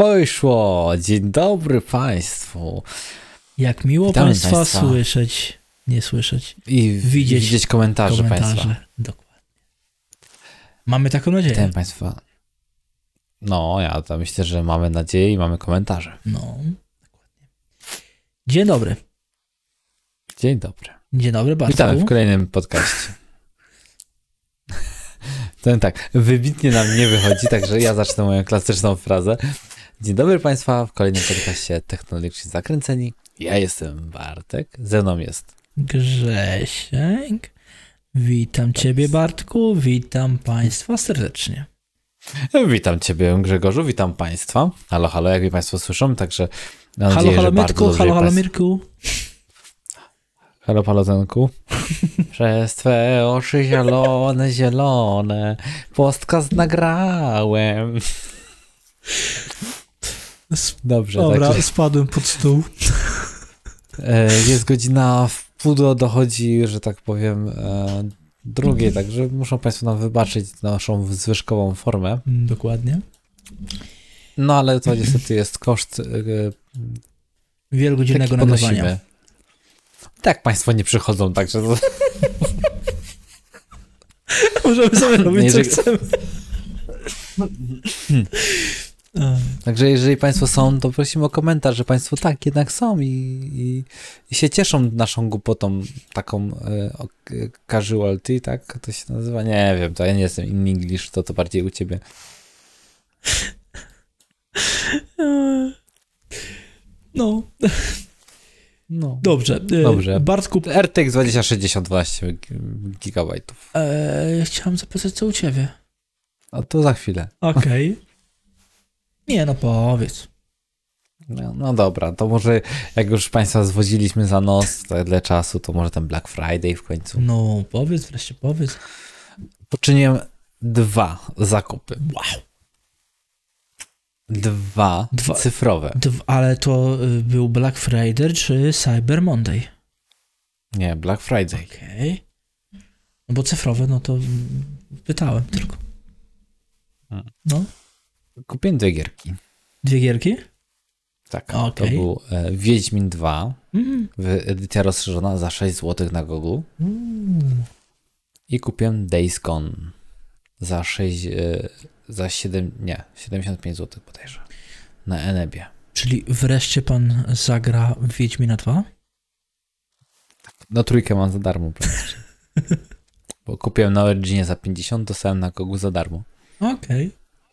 Poszło! Dzień dobry Państwu. Jak miło Witamy Państwa, państwa. słyszeć, nie słyszeć, I Widzieć widzieć komentarze, komentarze. Państwa. Dokładnie. Mamy taką nadzieję. Witam Państwa. No, ja to myślę, że mamy nadzieję i mamy komentarze. No, dokładnie. Dzień dobry. Dzień dobry. Dzień dobry, Bartku. Witamy w kolejnym podcaście. Ten tak, wybitnie nam nie wychodzi, także ja zacznę moją klasyczną frazę. Dzień dobry Państwa w kolejnym podcaście Technologicznie Zakręceni. Ja jestem Bartek, ze mną jest Grzesiek. Witam Ciebie, Bartku. Witam Państwa serdecznie. Witam Ciebie, Grzegorzu, witam Państwa. Halo, halo, jak mnie Państwo słyszą, także mam Halo, nadzieję, halo, że Mirku. Halo, halo, Mirku. Halo, palotenku. Przez Twe oczy zielone, zielone, podcast nagrałem. Dobrze, Dobra, także spadłem pod stół. e, jest godzina w pół do dochodzi, że tak powiem, e, drugiej, także muszą Państwo nam wybaczyć naszą zwyżkową formę. Dokładnie. No ale to niestety jest koszt e, Wielogodzinnego nagrywania. Tak państwo nie przychodzą, także to... Możemy sobie robić, Jeżeli- co chcemy. Także jeżeli państwo są, to prosimy o komentarz, że państwo tak jednak są i, i, i się cieszą naszą głupotą taką k- casualty, tak? To się nazywa? Nie wiem, to ja nie jestem in English, to to bardziej u ciebie. No, No. dobrze. E, Dobrze. Bartku, RTX 2060 12 gigabajtów. e, chciałem zapytać, co u ciebie. A to za chwilę. Okej. Nie, no powiedz. No, no dobra, to może jak już państwa zwodziliśmy za nos tyle czasu, to może ten Black Friday w końcu. No, powiedz, wreszcie powiedz. Poczyniłem dwa zakupy. Wow. Dwa, Dwa- cyfrowe. Dw- ale to y, był Black Friday czy Cyber Monday? Nie, Black Friday. Okej. No bo cyfrowe, no to mm, pytałem tylko. Hmm. No, Kupiłem dwie gierki. dwie gierki? Tak. Okej. To był e, Wiedźmin 2, Mm. edycja rozszerzona za 6 zł na Google. Mm. I kupiłem Days Gone za 6, e, za 7, nie, 75 zł bodajże. Na Enebie. Czyli wreszcie pan zagra Wiedźmina 2? No trójkę mam za darmo. Bo kupiłem na Originie za 50, dostałem na Google za darmo. Okej.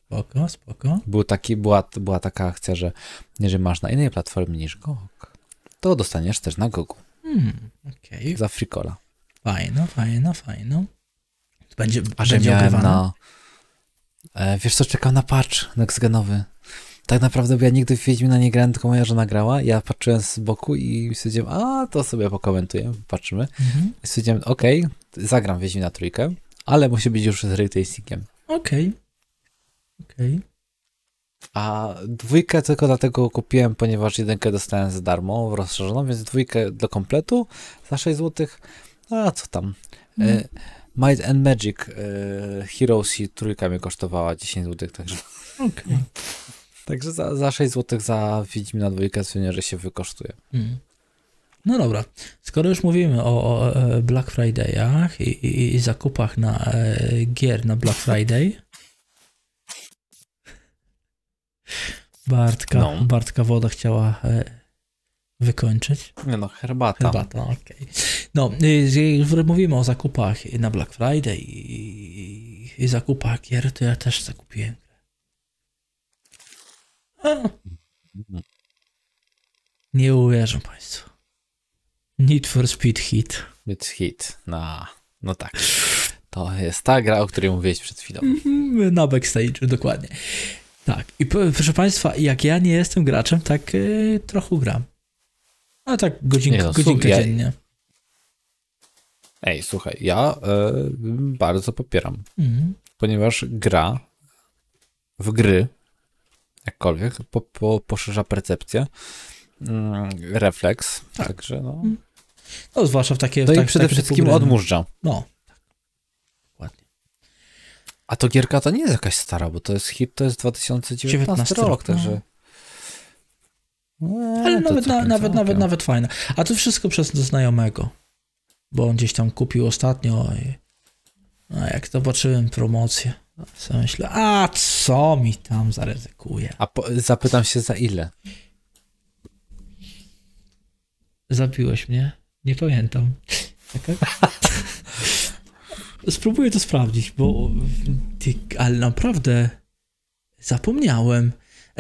Spoko, spoko. Był taki, była, była taka akcja, że jeżeli masz na innej platformie niż GOG, to dostaniesz też na Google Hmm, okej. za Fricola. Fajno, fajno, fajno. Będzie, A że będzie miałem ogrywane? na... E, wiesz co, czekam na patch nextgenowy. Tak naprawdę, bo ja nigdy w Wiedźmina nie grałem, tylko moja żona grała. Ja patrzyłem z boku i stwierdziłem, a to sobie pokomentuję, patrzymy. Mhm. I stwierdziłem, okej, zagram Wiedźmina trójkę, ale musi być już z ray tracingiem. Okej. Okej. A dwójkę tylko dlatego kupiłem, ponieważ jedynkę dostałem za darmo, rozszerzoną, więc dwójkę do kompletu za 6 zł. A co tam? Mm. E, Might and Magic e, Heroes i trójka mnie kosztowała 10 zł, także, Okej. także za, za 6 zł za Wiedźmina dwójkę stwierdziłem, że się wykosztuje. Mm. No dobra, skoro już mówimy o, o e, Black Fridayach i, i, i zakupach na e, gier na Black Friday. Bartka, No. Bartka woda chciała e, wykończyć. Nie no, herbata. Herbata, okej. No, y, jeżeli mówimy o zakupach na Black Friday i, i, zakupach gier, to ja też zakupiłem. A. Nie uwierzą Państwo. Need for Speed Hit. It's hit. No, no tak. To jest ta gra, o której mówiłeś przed chwilą. Mhm, Na backstage, dokładnie. Tak. I proszę Państwa, jak ja nie jestem graczem, tak y, trochę gram. A tak godzinkę, Nie no, ja- dziennie. Ej, słuchaj, ja e, bardzo popieram. Mhm. ponieważ gra w gry, jakkolwiek, po, po, poszerza percepcję, mm, refleks, Tak. także no. No, zwłaszcza w takie... No w i tak, przede takie typu wszystkim gry, no. odmurza. No. A to gierka to nie jest jakaś stara, bo to jest hit, to jest 2019 19 rok, rok, także No, Ale nawet, na, nawet, całkiem. nawet, nawet fajne. A to wszystko przez znajomego. Bo on gdzieś tam kupił ostatnio i a jak zobaczyłem promocję, to myślę, a co mi tam zaryzykuje. A po, zapytam się za ile? Zabiłeś mnie? Nie pamiętam. Spróbuję to sprawdzić, bo ale naprawdę zapomniałem.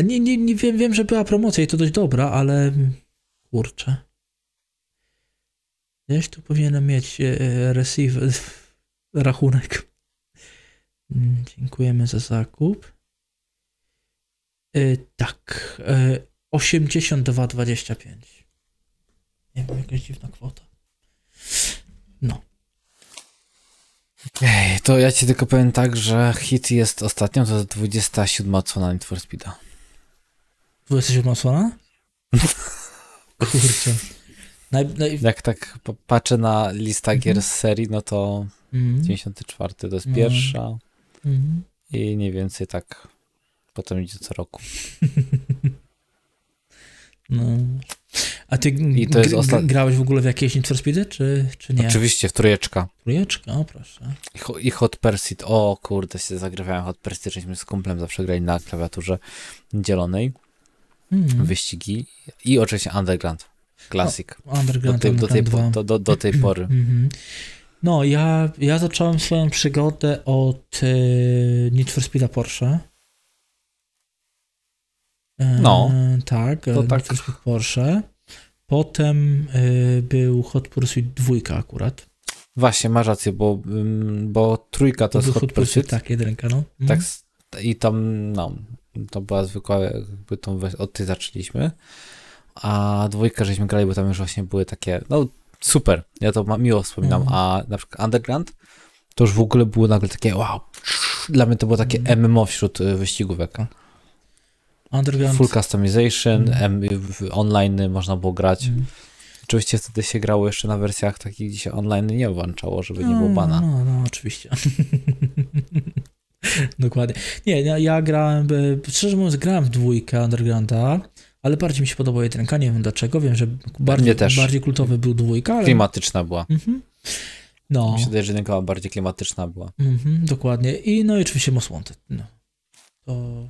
Nie, nie, nie wiem, wiem, że była promocja i to dość dobra, ale kurczę. Gdzieś tu powinienem mieć e, receive, rachunek. Mm, Dziękujemy za zakup. E, tak, e, 82,25. Nie wiem, jakaś dziwna kwota. No. Ej, to ja ci tylko powiem tak, że hit jest ostatnią, to jest 27 odsłona Need for Speed'a. 27 odsłona? Kurczę. Naj, naj, Jak tak patrzę na lista Mhm. gier z serii, no to mm, 94 to jest No. pierwsza mm. i mniej więcej tak potem idzie co roku. No. A ty ostat- grałeś w ogóle w jakieś Need for Speedy, czy, czy nie? Oczywiście w trójeczka. Trójeczka, o proszę. I, Ho- I Hot Pursuit. O kurde, się zagrywałem Hot Pursuit, żeśmy z kumplem zawsze grali na klawiaturze dzielonej. Mm. Wyścigi. I oczywiście Underground. Classic. Do Underground, tej, do, tej, Underground po- 2. do, do, do tej pory. Mhm. No, ja, ja zacząłem swoją przygodę od e, Need for Speeda Porsche. E, No. Tak, To to Need tak. for Speed Porsche. Potem e, był Hot Pursuit 2 akurat. Właśnie, masz rację, bo, bo trójka to był jest Hot Pursuit. tak, jedynka, no. Mhm. Tak, i tam, no, to była zwykła, jakby tą, od tej zaczęliśmy. A dwójkę żeśmy grali, bo tam już właśnie były takie, no super, ja to miło wspominam, Mhm. a na przykład Underground to już w ogóle było nagle takie wow, dla mnie to było takie. MMO wśród y, wyścigówek. Underground. Full customization. M, w online można było grać. Mhm. Oczywiście wtedy się grało jeszcze na wersjach takich, gdzie się online nie włączało, żeby nie było bana. No, no, oczywiście. Dokładnie. Nie, ja, ja grałem, e, szczerze mówiąc, grałem w dwójkę Undergrounda, ale bardziej mi się podobała jedynka, nie wiem dlaczego, wiem, że bardziej, bardziej kultowy był dwójka, ale... Klimatyczna była. Mhm. No, Mi się wydaje, że jedynka bardziej klimatyczna była. mhm, dokładnie. I no i oczywiście Most Wanted. No. To.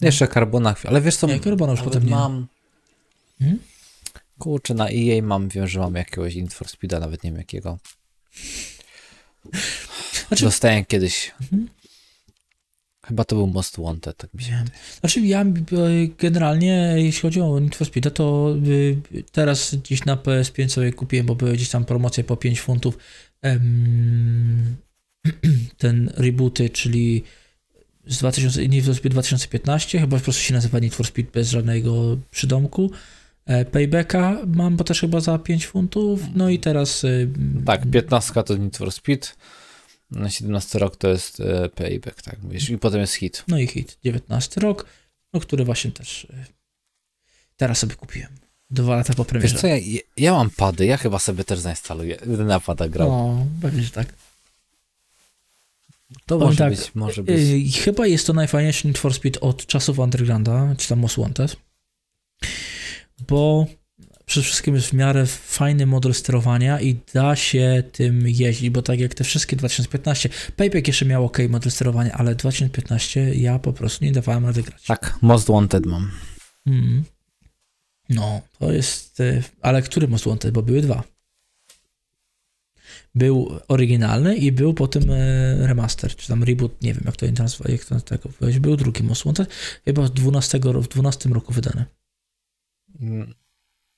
Jeszcze Carbona, ale wiesz co, Nie, Carbona już potem nie. mam, Hmm? kurczę, na EA mam, wiem, że mam jakiegoś Need for Speeda, nawet nie wiem jakiego. Znaczy- Dostałem kiedyś, Mhm. chyba to był Most Wanted, tak mi się. Znaczy ja e, generalnie, jeśli chodzi o Need for Speed, to y, teraz gdzieś na PS5 sobie kupiłem, bo były gdzieś tam promocje po 5 funtów ten rebooty, czyli z 2000, Need for Speed 2015, chyba po prostu się nazywa Need for Speed bez żadnego przydomku. E, Paybacka mam bo też chyba za 5 funtów, no i teraz y, Tak, 15 to Need for Speed, na 17 rok to jest e, Payback, tak mówisz, i potem jest hit. no i hit 19 rok, no który właśnie też teraz sobie kupiłem. Dwa lata po Wiesz premierze. co, ja, ja mam pady, ja chyba sobie też zainstaluję, będę na pada grał. No, pewnie, że tak. To powiem może tak, być, może być. Yy, chyba jest to najfajniejszy Need for Speed od czasów Undergrounda, czy tam Most Wanted, bo przede wszystkim jest w miarę fajny model sterowania i da się tym jeździć, bo tak jak te wszystkie 2015, Payback jeszcze miał ok model sterowania, ale 2015 ja po prostu nie dawałem rady grać. Tak, Most Wanted mam. Mm. No, to jest. e, Ale który Most Wanted? Bo były dwa. Był oryginalny i był potem e, remaster, czy tam reboot, nie wiem jak to nazwa, jak to tego powiedzieć. Był drugi Most Wanted, chyba w 12, ro- w 12 roku wydany. Mm.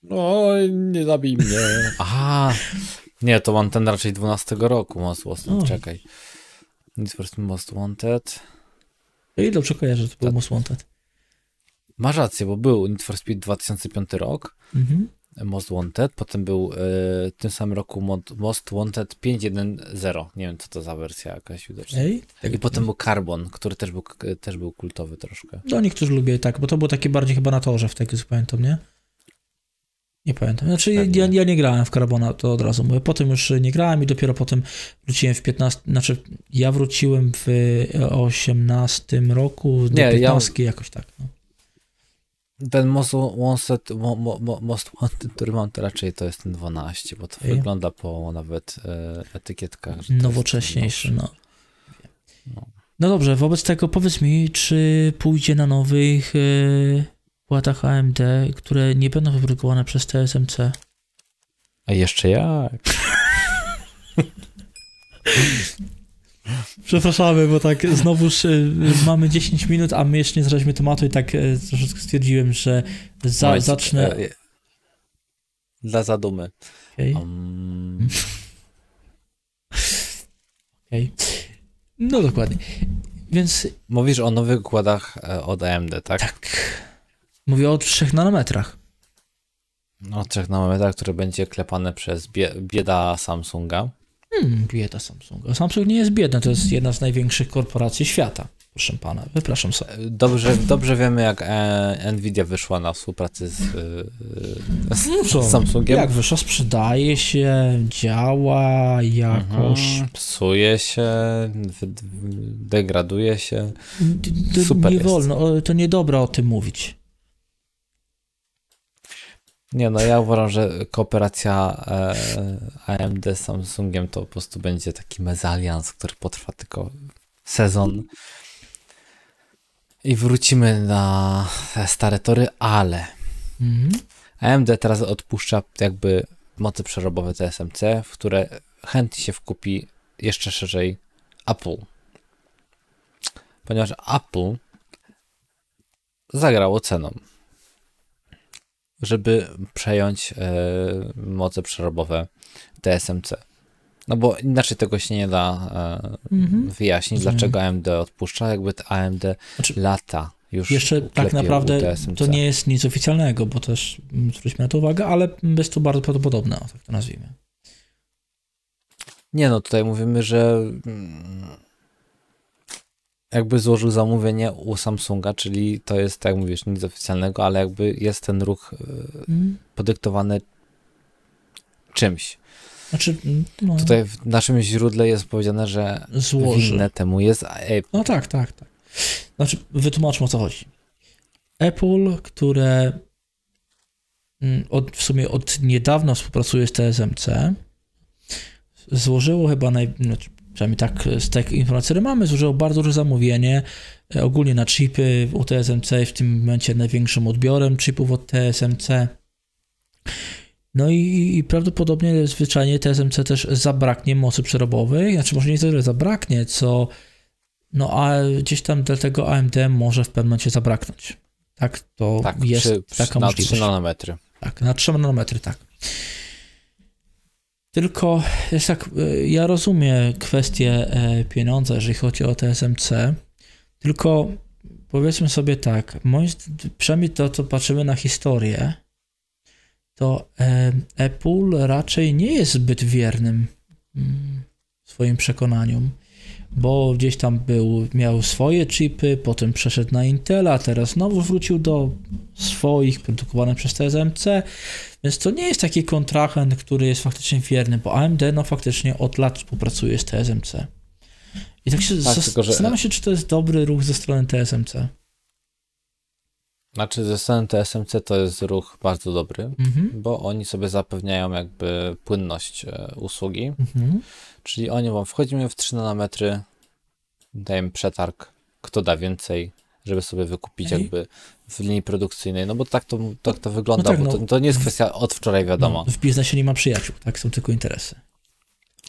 No, nie zabij mnie. Aha. Nie, to mam ten raczej 12 roku Most Wanted. O. Czekaj. Need for Speed Most Wanted. I dobrze kojarzę, że to był Tak. Most Wanted. Masz rację, bo był Need for Speed 2005 rok, Mhm. Most Wanted, potem był e, w tym samym roku Most Wanted 5.1.0. Nie wiem, co to za wersja jakaś widoczna. Ej, I potem był Carbon, który też był, też był kultowy troszkę. No niektórzy lubię tak, bo to było takie bardziej chyba na torze w tego, co pamiętam, nie? Nie pamiętam. Znaczy ja, Pewnie. ja, ja nie grałem w Carbona, to od razu mówię. Potem już nie grałem i dopiero potem wróciłem w 15, znaczy ja wróciłem w 18 roku, do Nie, ja- 15 jakoś tak. No. Ten most wanted, mo, mo, mo, most wanted, który mam, to raczej to jest ten 12, bo to wygląda po nawet e, etykietkach. Nowocześniejszy, no. No. No dobrze, wobec tego powiedz mi, czy pójdzie na nowych e, płatach AMD, które nie będą wyprodukowane przez TSMC? A jeszcze jak? Przepraszamy, bo tak znowuż e, mamy 10 minut, a my jeszcze nie zaczęliśmy tematu i tak e, troszeczkę stwierdziłem, że za, Moment, zacznę... e, Dla zadumy. Okej, Um, okej. No dokładnie. Więc mówisz o nowych układach od AMD, tak? tak, mówię o 3 nanometrach. No, trzech nanometrach, które będzie klepane przez bie, bieda Samsunga. Hmm, bieda Samsunga. Samsung nie jest biedny, to jest jedna z największych korporacji świata. Proszę pana, wypraszam sobie. Dobrze, dobrze wiemy, jak e, Nvidia wyszła na współpracę z, e, No e, co, z Samsungiem. Jak wyszło, sprzedaje się, działa jakoś. Mhm, psuje się, degraduje się. Super nie jest. wolno, to niedobre o tym mówić. Nie, no ja uważam, że kooperacja e, AMD z Samsungiem to po prostu będzie taki mezalians, który potrwa tylko sezon. I wrócimy na stare tory, ale Mhm. AMD teraz odpuszcza jakby moce przerobowe TSMC, w które chętnie się wkupi jeszcze szerzej Apple. Ponieważ Apple zagrało ceną, żeby przejąć e, moce przerobowe TSMC. No bo inaczej tego się nie da e, Mhm. wyjaśnić, Rozumiem. dlaczego AMD odpuszcza, jakby to AMD Znaczy, lata już Jeszcze tak naprawdę to nie jest nic oficjalnego, bo też mm, zwróćmy na to uwagę, ale jest to bardzo prawdopodobne, tak to nazwijmy. Nie no, tutaj mówimy, że mm, jakby złożył zamówienie u Samsunga, czyli to jest, tak jak mówisz, nic oficjalnego, ale jakby jest ten ruch e, Mm. podyktowany czymś. Znaczy, mm, no, Tutaj w naszym źródle jest powiedziane, że złoży. winne temu jest Apple. No tak, tak, tak. Znaczy, wytłumaczmy o co chodzi. Apple, które mm, od, w sumie od niedawna współpracuje z TSMC, złożyło chyba, naj, znaczy, przynajmniej tak z tych informacji, które mamy, złożyło bardzo duże zamówienie e, ogólnie na chipy u TSMC, w tym momencie największym odbiorem chipów od TSMC. No i, i prawdopodobnie zwyczajnie TSMC też zabraknie mocy przerobowej, znaczy może nie tyle zabraknie, co no a gdzieś tam dlatego AMD może w pewnym momencie zabraknąć. Tak, to Tak, jest przy, przy, taka na możliwość. 3 nanometry. Tak, na 3 nanometry, tak. Tylko jest tak, y, ja rozumiem kwestię e, pieniądza, jeżeli chodzi o TSMC, tylko powiedzmy sobie tak, moim, przynajmniej to, co patrzymy na historię, to e, Apple raczej nie jest zbyt wiernym mm, swoim przekonaniom, bo gdzieś tam był, miał swoje chipy, potem przeszedł na Intela, teraz znowu wrócił do swoich produkowanych przez TSMC, więc to nie jest taki kontrahent, który jest faktycznie wierny, bo AMD no faktycznie od lat współpracuje z TSMC. I tak się Tak, zas- tylko że- zastanawiam się, czy to jest dobry ruch ze strony TSMC. Znaczy ze strony TSMC to jest ruch bardzo dobry, Mhm. bo oni sobie zapewniają jakby płynność e, usługi, Mhm. czyli oni wam wchodzimy w 3 nanometry, dajemy przetarg, kto da więcej, żeby sobie wykupić Ej. jakby w linii produkcyjnej, no bo tak to, tak to wygląda, tak, bo no. to, to nie jest kwestia od wczoraj wiadomo, No, w biznesie nie ma przyjaciół, tak? Są tylko interesy.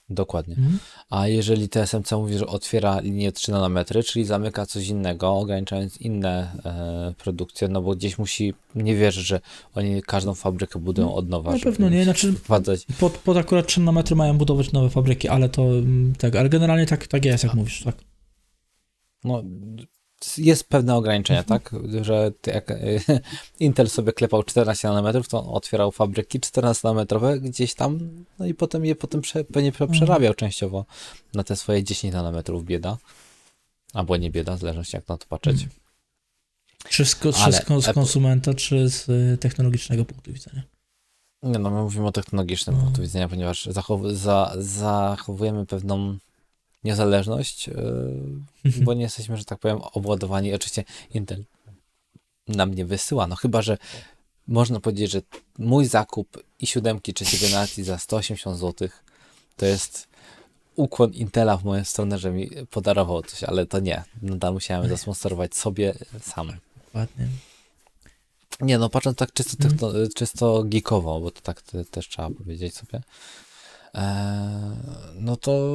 Dokładnie. Mhm. A jeżeli TSMC mówi, że otwiera linię 3 nanometry, czyli zamyka coś innego, ograniczając inne e, produkcje, no bo gdzieś musi, nie wierzę, że oni każdą fabrykę budują od nowa. Na pewno nie, znaczy pod, pod akurat 3 nanometry mają budować nowe fabryki, ale to mm, tak, ale generalnie tak, tak jest, jak mówisz, tak. No, jest pewne ograniczenia, Mhm. tak? Że jak e, Intel sobie klepał 14 nanometrów, to on otwierał fabryki 14 nanometrowe gdzieś tam, no i potem je potem prze, pewnie Mhm. przerabiał częściowo na te swoje 10 nanometrów bieda. Albo nie bieda, w zależności jak na to patrzeć. Mhm. Czy z, ko- czy Ale z, z konsumenta, czy z y, technologicznego punktu widzenia. Nie no, my mówimy o technologicznym No. punktu widzenia, ponieważ zachow- za, zachowujemy pewną niezależność, yy, bo nie jesteśmy, że tak powiem, obładowani. Oczywiście Intel nam nie wysyła. No chyba, że można powiedzieć, że mój zakup i siódemki trzeciej generacji za 180 zł to jest ukłon Intela w moją stronę, że mi podarował coś, ale to nie. Nadal musiałem zasponsorować sobie sam. Ładnie. Nie, no patrząc tak czysto, techno, czysto geekowo, bo to tak te, też trzeba powiedzieć sobie, e, no to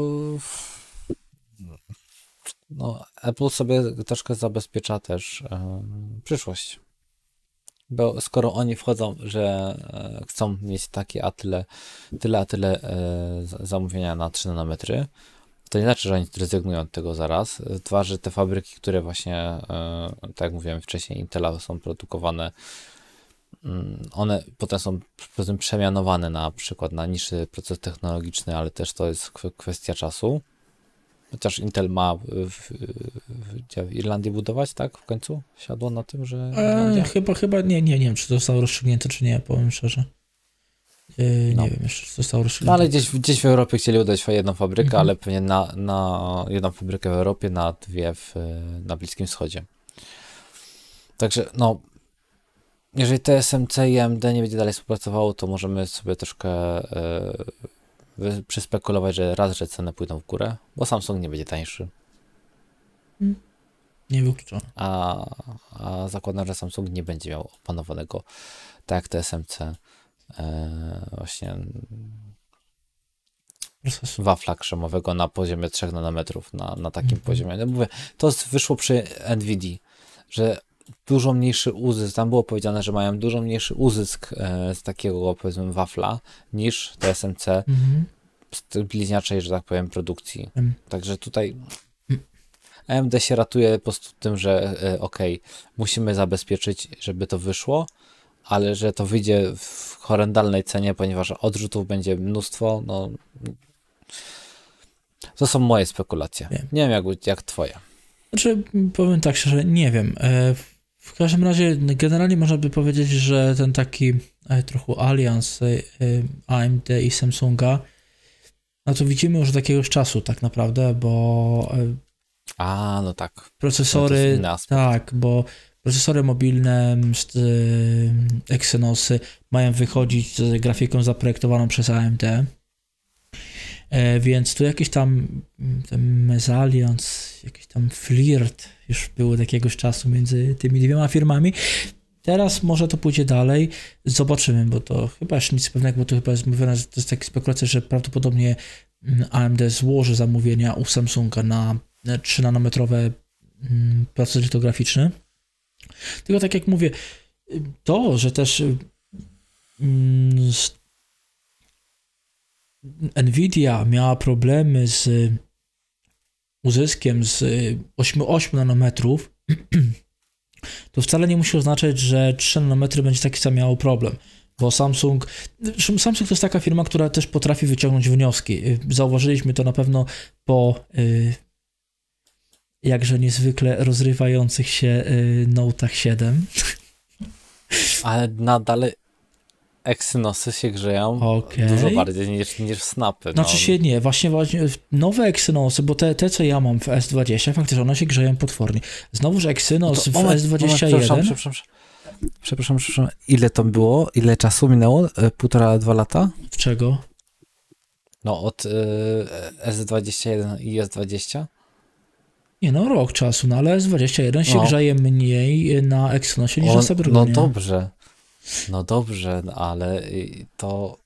no, Apple sobie troszkę zabezpiecza też przyszłość. Bo skoro oni wchodzą, że e, chcą mieć takie a tyle, tyle a tyle e, zamówienia na 3 nanometry, to nie znaczy, że oni zrezygnują od tego zaraz. Dwa, że te fabryki, które właśnie, e, tak jak mówiłem wcześniej, Intela są produkowane, mm, one potem są przemianowane na przykład na niższy proces technologiczny, ale też to jest kwestia czasu. Chociaż Intel ma w, w, Irlandii budować, tak? W końcu siadło na tym, że. E, chyba, chyba nie, nie, nie wiem, czy to zostało rozstrzygnięte, czy nie, powiem szczerze. Yy, no. Nie wiem jeszcze, czy zostało rozstrzygnięte. No ale gdzieś, gdzieś w Europie chcieli udać jedną fabrykę, mhm. ale pewnie na, na jedną fabrykę w Europie, na dwie w, na Bliskim Wschodzie. Także no, jeżeli TSMC i AMD nie będzie dalej współpracowało, to możemy sobie troszkę yy, przyspekulować, że raz, że ceny pójdą w górę, bo Samsung nie będzie tańszy. Hmm. Nie wykluczone. A, a zakładam, że Samsung nie będzie miał opanowanego tak jak TSMC e, właśnie wafla krzemowego na poziomie 3 nanometrów, na, na takim -hmm. poziomie. No mówię, to wyszło przy NVIDIA, że dużo mniejszy uzysk, tam było powiedziane, że mają dużo mniejszy uzysk e, z takiego powiedzmy wafla niż TSMC -hmm. z bliźniaczej, że tak powiem, produkcji. Także tutaj AMD się ratuje po prostu tym, że e, ok, musimy zabezpieczyć, żeby to wyszło, ale że to wyjdzie w horrendalnej cenie, ponieważ odrzutów będzie mnóstwo, no to są moje spekulacje. Wiem. Nie wiem, jak, jak twoje. Znaczy, powiem tak szczerze, nie wiem. E, w każdym razie, generalnie można by powiedzieć, że ten taki e, trochę alians e, AMD i Samsunga, no to widzimy już od jakiegoś czasu tak naprawdę, bo a, no tak. Procesory, no tak, bo procesory mobilne, Exynosy mają wychodzić z grafiką zaprojektowaną przez AMD. E, więc tu jakiś tam mezalians, jakiś tam flirt już był od jakiegoś czasu między tymi dwiema firmami. Teraz może to pójdzie dalej, zobaczymy, bo to chyba jeszcze nic pewnego, bo to chyba jest mówione, że to jest taka spekulacja, że prawdopodobnie mm, AMD złoży zamówienia u Samsunga na 3-nanometrowe mm, procesor litograficzny. Tylko tak jak mówię, to, że też mm, Nvidia miała problemy z uzyskiem z 8, 8 nanometrów, to wcale nie musi oznaczać, że 3 nanometry będzie taki sam miał problem. Bo Samsung, Samsung to jest taka firma, która też potrafi wyciągnąć wnioski. Zauważyliśmy to na pewno po y, jakże niezwykle rozrywających się y, Note'ach 7. Ale nadal Exynosy się grzeją okay. dużo bardziej niż, niż Snapy. No. Znaczy się nie, właśnie, właśnie nowe Exynosy, bo te, te, co ja mam w S20, faktycznie one się grzeją potwornie. Znowuż Exynos no w moment, S21... Moment, przepraszam, przepraszam, przepraszam, przepraszam, ile to było? Ile czasu minęło? E, półtora, dwa lata? W czego? No od y, S21 i S20? Nie no, rok czasu, no ale S21 się no. grzeje mniej na Exynosie niż On, na Cybergunie. No dobrze, no dobrze, ale to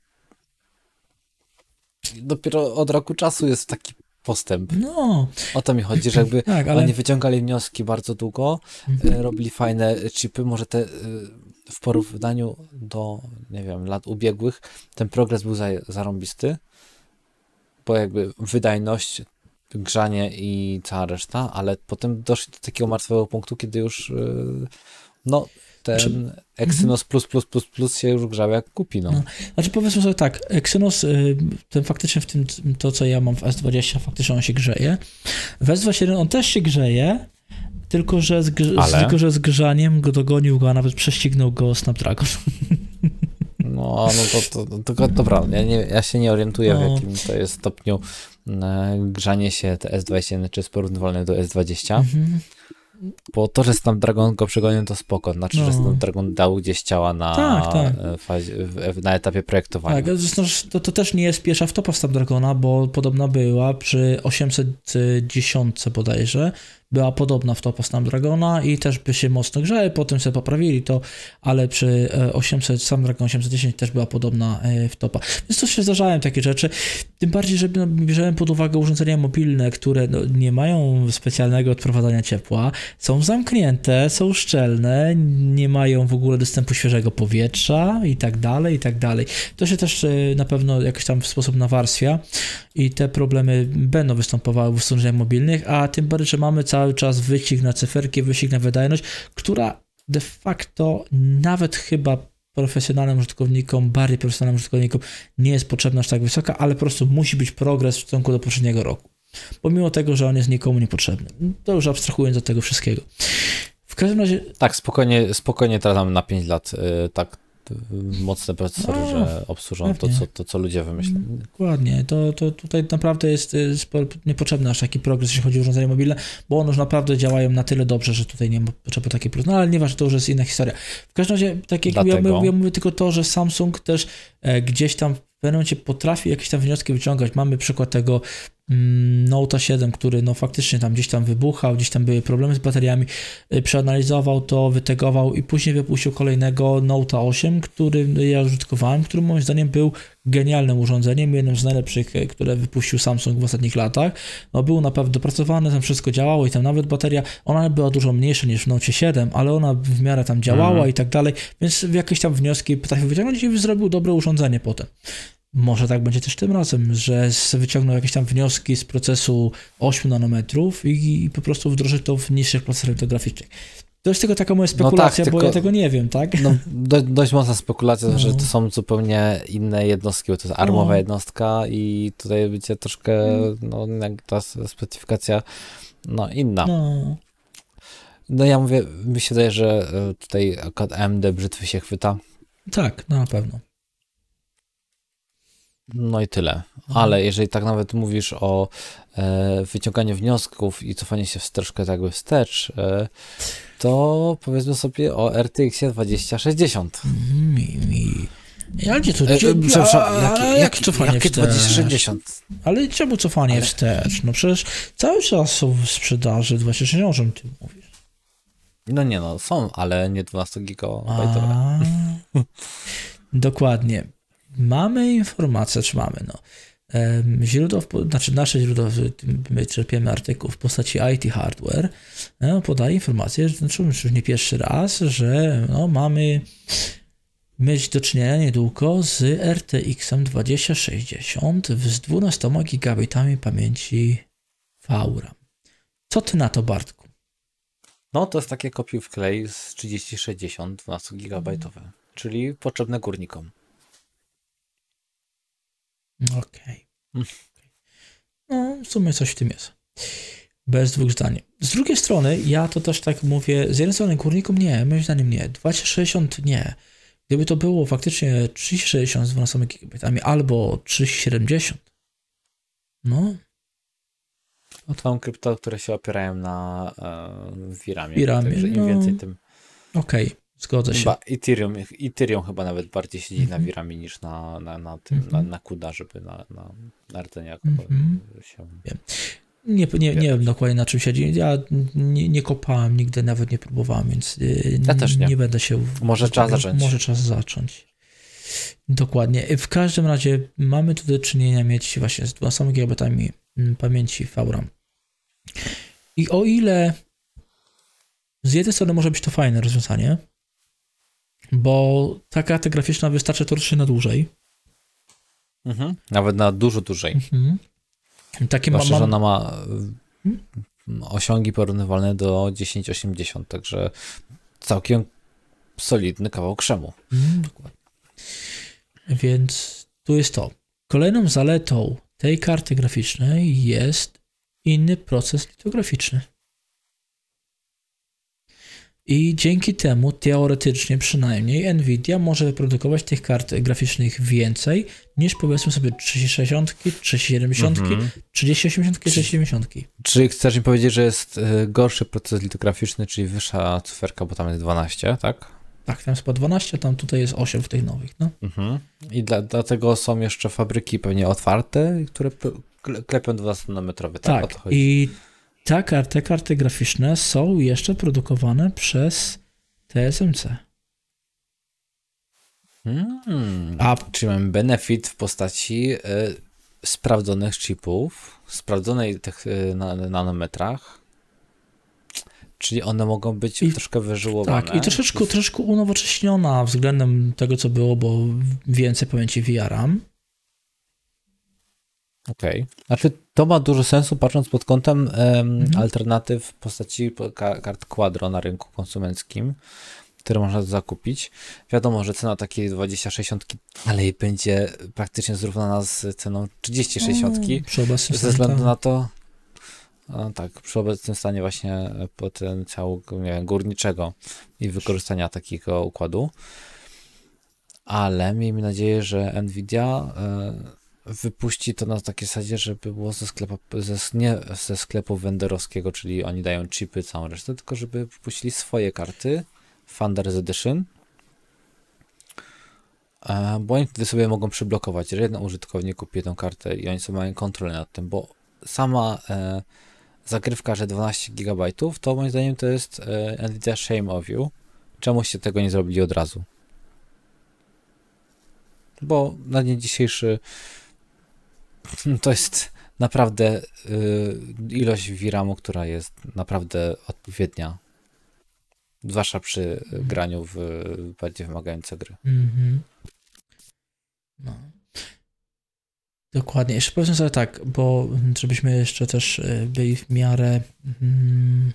dopiero od roku czasu jest taki postęp. No. O to mi chodzi, że jakby tak, ale... oni wyciągali wnioski bardzo długo, mhm. E, robili fajne chipy, może te e, w porównaniu do, nie wiem, lat ubiegłych, ten progres był zarąbisty, bo jakby wydajność grzanie i cała reszta, ale potem doszli do takiego martwego punktu, kiedy już y, no ten znaczy, Exynos plus, plus, plus, plus się już grzał jak kupi, no. no. Znaczy powiedzmy sobie tak, Exynos, y, ten faktycznie w tym, to co ja mam w S20, faktycznie on się grzeje. W S21 on też się grzeje, tylko że z, ale... tylko, że z grzaniem go dogonił go, a nawet prześcignął go Snapdragon. No, no to, to, to, to dobra, ja, nie, ja się nie orientuję no. w jakim to jest stopniu grzanie się te S21 czy jest porównywalne do S20. Mhm. Bo to, że Snapdragon go przegonił, to spoko. Znaczy, No. że Snapdragon dał gdzieś ciała na, Tak, tak. e, Fazie, w, na etapie projektowania. Tak, zresztą to, to też nie jest pierwsza wtopa Snapdragona, bo podobna była przy 810 bodajże, była podobna wtopa Snapdragona i też by się mocno grzały, potem sobie poprawili to, ale przy e, 800, Snapdragon 810 też była podobna e, wtopa. Więc to się zdarzają takie rzeczy, tym bardziej, że no, bierzemy pod uwagę urządzenia mobilne, które no, nie mają specjalnego odprowadzania ciepła, są zamknięte, są szczelne, nie mają w ogóle dostępu świeżego powietrza i tak dalej, i tak dalej. To się też e, na pewno jakoś tam w sposób nawarstwia i te problemy będą występowały w urządzeniach mobilnych, a tym bardziej, że mamy cały czas wyścig na cyferki, wyścig na wydajność, która de facto nawet chyba profesjonalnym użytkownikom, bardziej profesjonalnym użytkownikom nie jest potrzebna aż tak wysoka, ale po prostu musi być progres w stosunku do poprzedniego roku. Pomimo tego, że on jest nikomu niepotrzebny. To już abstrahując od tego wszystkiego. W każdym razie Tak, spokojnie, spokojnie teraz mamy na 5 lat y, tak mocne procesory, No, że obsłużą to co, to, co ludzie wymyślą. Dokładnie, to, to tutaj naprawdę jest y, niepotrzebny aż taki progres, jeśli chodzi o urządzenia mobilne, bo one już naprawdę działają na tyle dobrze, że tutaj nie ma potrzeby takiej progres. No ale nieważne, to już jest inna historia. W każdym razie, tak jak ja, mówię, ja mówię tylko to, że Samsung też e, gdzieś tam w pewnym momencie potrafi jakieś tam wnioski wyciągać. Mamy przykład tego mm, Note 7, który no faktycznie tam gdzieś tam wybuchał, gdzieś tam były problemy z bateriami, y, przeanalizował to, wytegował i później wypuścił kolejnego Note 8, który ja użytkowałem, który moim zdaniem był genialnym urządzeniem, jednym z najlepszych, e, które wypuścił Samsung w ostatnich latach. No, był naprawdę dopracowany, tam wszystko działało i tam nawet bateria, ona była dużo mniejsza niż w Note 7, ale ona w miarę tam działała Mhm. i tak dalej, więc jakieś tam wnioski potrafił wyciągnąć i zrobił dobre urządzenie potem. Może tak będzie też tym razem, że wyciągnął jakieś tam wnioski z procesu 8 nanometrów i, i po prostu wdroży to w niższych procesorach graficznych. To jest tylko taka moja spekulacja, bo tylko- ja tego nie wiem, tak? No, do, dość mocna spekulacja, No. że to są zupełnie inne jednostki, bo to jest armowa No. jednostka i tutaj będzie troszkę no, jak ta specyfikacja no, inna. No. No, ja mówię, mi się wydaje, że e, tutaj akurat AMD brzytwy się chwyta, tak, no na pewno. No i tyle. Mhm. Ale jeżeli tak nawet mówisz o e, wyciąganiu wniosków i cofanie się w troszkę tak jakby wstecz, e, to powiedzmy sobie o RTX 2060. Mi, mi. Jakie to? E, gdzie- przepraszam, a- jakie, a jakie, cofanie jakie wstecz? 2060? Ale czemu cofanie Ale- wstecz? No przecież cały czas są w sprzedaży 2060, o czym ty mówisz? No nie no, są, ale nie 12 GB. A, Dokładnie. Mamy informację, czy mamy, no. Źródło, znaczy nasze źródło, my czerpiemy artykuł w postaci IT Hardware, e, podaje informację, że znaczy już nie pierwszy raz, że no, mamy mieć do czynienia niedługo z RTX-em 2060 z 12 GB pamięci VRAM. Co ty na to, Bartku? No to jest takie kopiuj w klej z 3060 12 GB, czyli potrzebne górnikom. Okej. Mm. No, w sumie coś w tym jest. Bez dwóch zdań. Z drugiej strony, ja to też tak mówię, z jednej strony górnikom nie, moim zdaniem nie, 2060 nie. Gdyby to było faktycznie 3060 z 12 GB albo 3070, no, No to są krypto, które się opierają na e, VRAMie. VRAMie, Także im no. więcej, tym. okej, zgodzę się. Chyba Ethereum, Ethereum chyba nawet bardziej siedzi Mhm. na VRAMie niż na, na, na tym, Mhm. na, na CUDA, żeby na, na, na rdzeniu Mhm. się... Nie, nie, nie wiem dokładnie na czym siedzi. Ja nie, nie kopałem nigdy, nawet nie próbowałem, więc y, Ja też nie. nie będę się. Może trzeba zacząć. Może czas zacząć. Dokładnie. W każdym razie mamy tu do czynienia mieć właśnie z 12 GB mm, pamięci VRAM. I o ile z jednej strony może być to fajne rozwiązanie, bo ta karta graficzna wystarczy teoretycznie na dłużej. Mhm. Nawet na dużo dłużej. Mhm. Takie ma, Zwłaszcza, że mam, ona ma e, osiągi porównywalne do 1080, także całkiem solidny kawał krzemu. Dokładnie. Więc tu jest to. Kolejną zaletą tej karty graficznej jest inny proces litograficzny. I dzięki temu, teoretycznie przynajmniej, Nvidia może wyprodukować tych kart graficznych więcej niż powiedzmy sobie 3060, 3070, Mhm. 3080, 3070. Czy chcesz mi powiedzieć, że jest y, gorszy proces litograficzny, czyli wyższa cyferka, bo tam jest 12, tak? Tak, tam jest po 12, tam tutaj jest 8 w tych nowych. No. Mhm. I dla, dlatego są jeszcze fabryki pewnie otwarte, które klepią 12-nanometrowe, tak? O Tak, to chodzi. i ta kar- te karty graficzne są jeszcze produkowane przez TSMC. Hmm. A Czyli mamy benefit w postaci y, sprawdzonych chipów, sprawdzonej tych y, na, nanometrach, czyli one mogą być I- troszkę wyżyłowane. tak, i troszeczkę, troszeczkę unowocześniona względem tego, co było, bo więcej pamięci VR-am. Okej. Znaczy, to ma dużo sensu, patrząc pod kątem em, Mhm. alternatyw w postaci po- ka- kart Quadro na rynku konsumenckim, które można zakupić. Wiadomo, że cena takiej 2060 dalej będzie praktycznie zrównana z ceną 3060. Mm, Ze względu na to, a tak, przy obecnym stanie właśnie potencjału nie wiem, górniczego i wykorzystania takiego układu. Ale miejmy nadzieję, że Nvidia e, wypuści to na takiej zasadzie, żeby było ze sklepu, ze, nie ze sklepu vendorowskiego, czyli oni dają chipy, całą resztę, tylko żeby wypuścili swoje karty Founders Edition. E, Bo oni wtedy sobie mogą przyblokować, że jeden użytkownik kupi tą kartę i oni sobie mają kontrolę nad tym, bo sama e, zagrywka, że 12 GB, to moim zdaniem to jest e, Nvidia shame of you. Czemuście tego nie zrobili od razu? Bo na dzień dzisiejszy to jest naprawdę y, ilość VRAMu, która jest naprawdę odpowiednia. Zwłaszcza przy graniu w bardziej wymagające gry. Mhm. No. Dokładnie. Jeszcze powiem sobie tak, bo żebyśmy jeszcze też y, byli w miarę mm,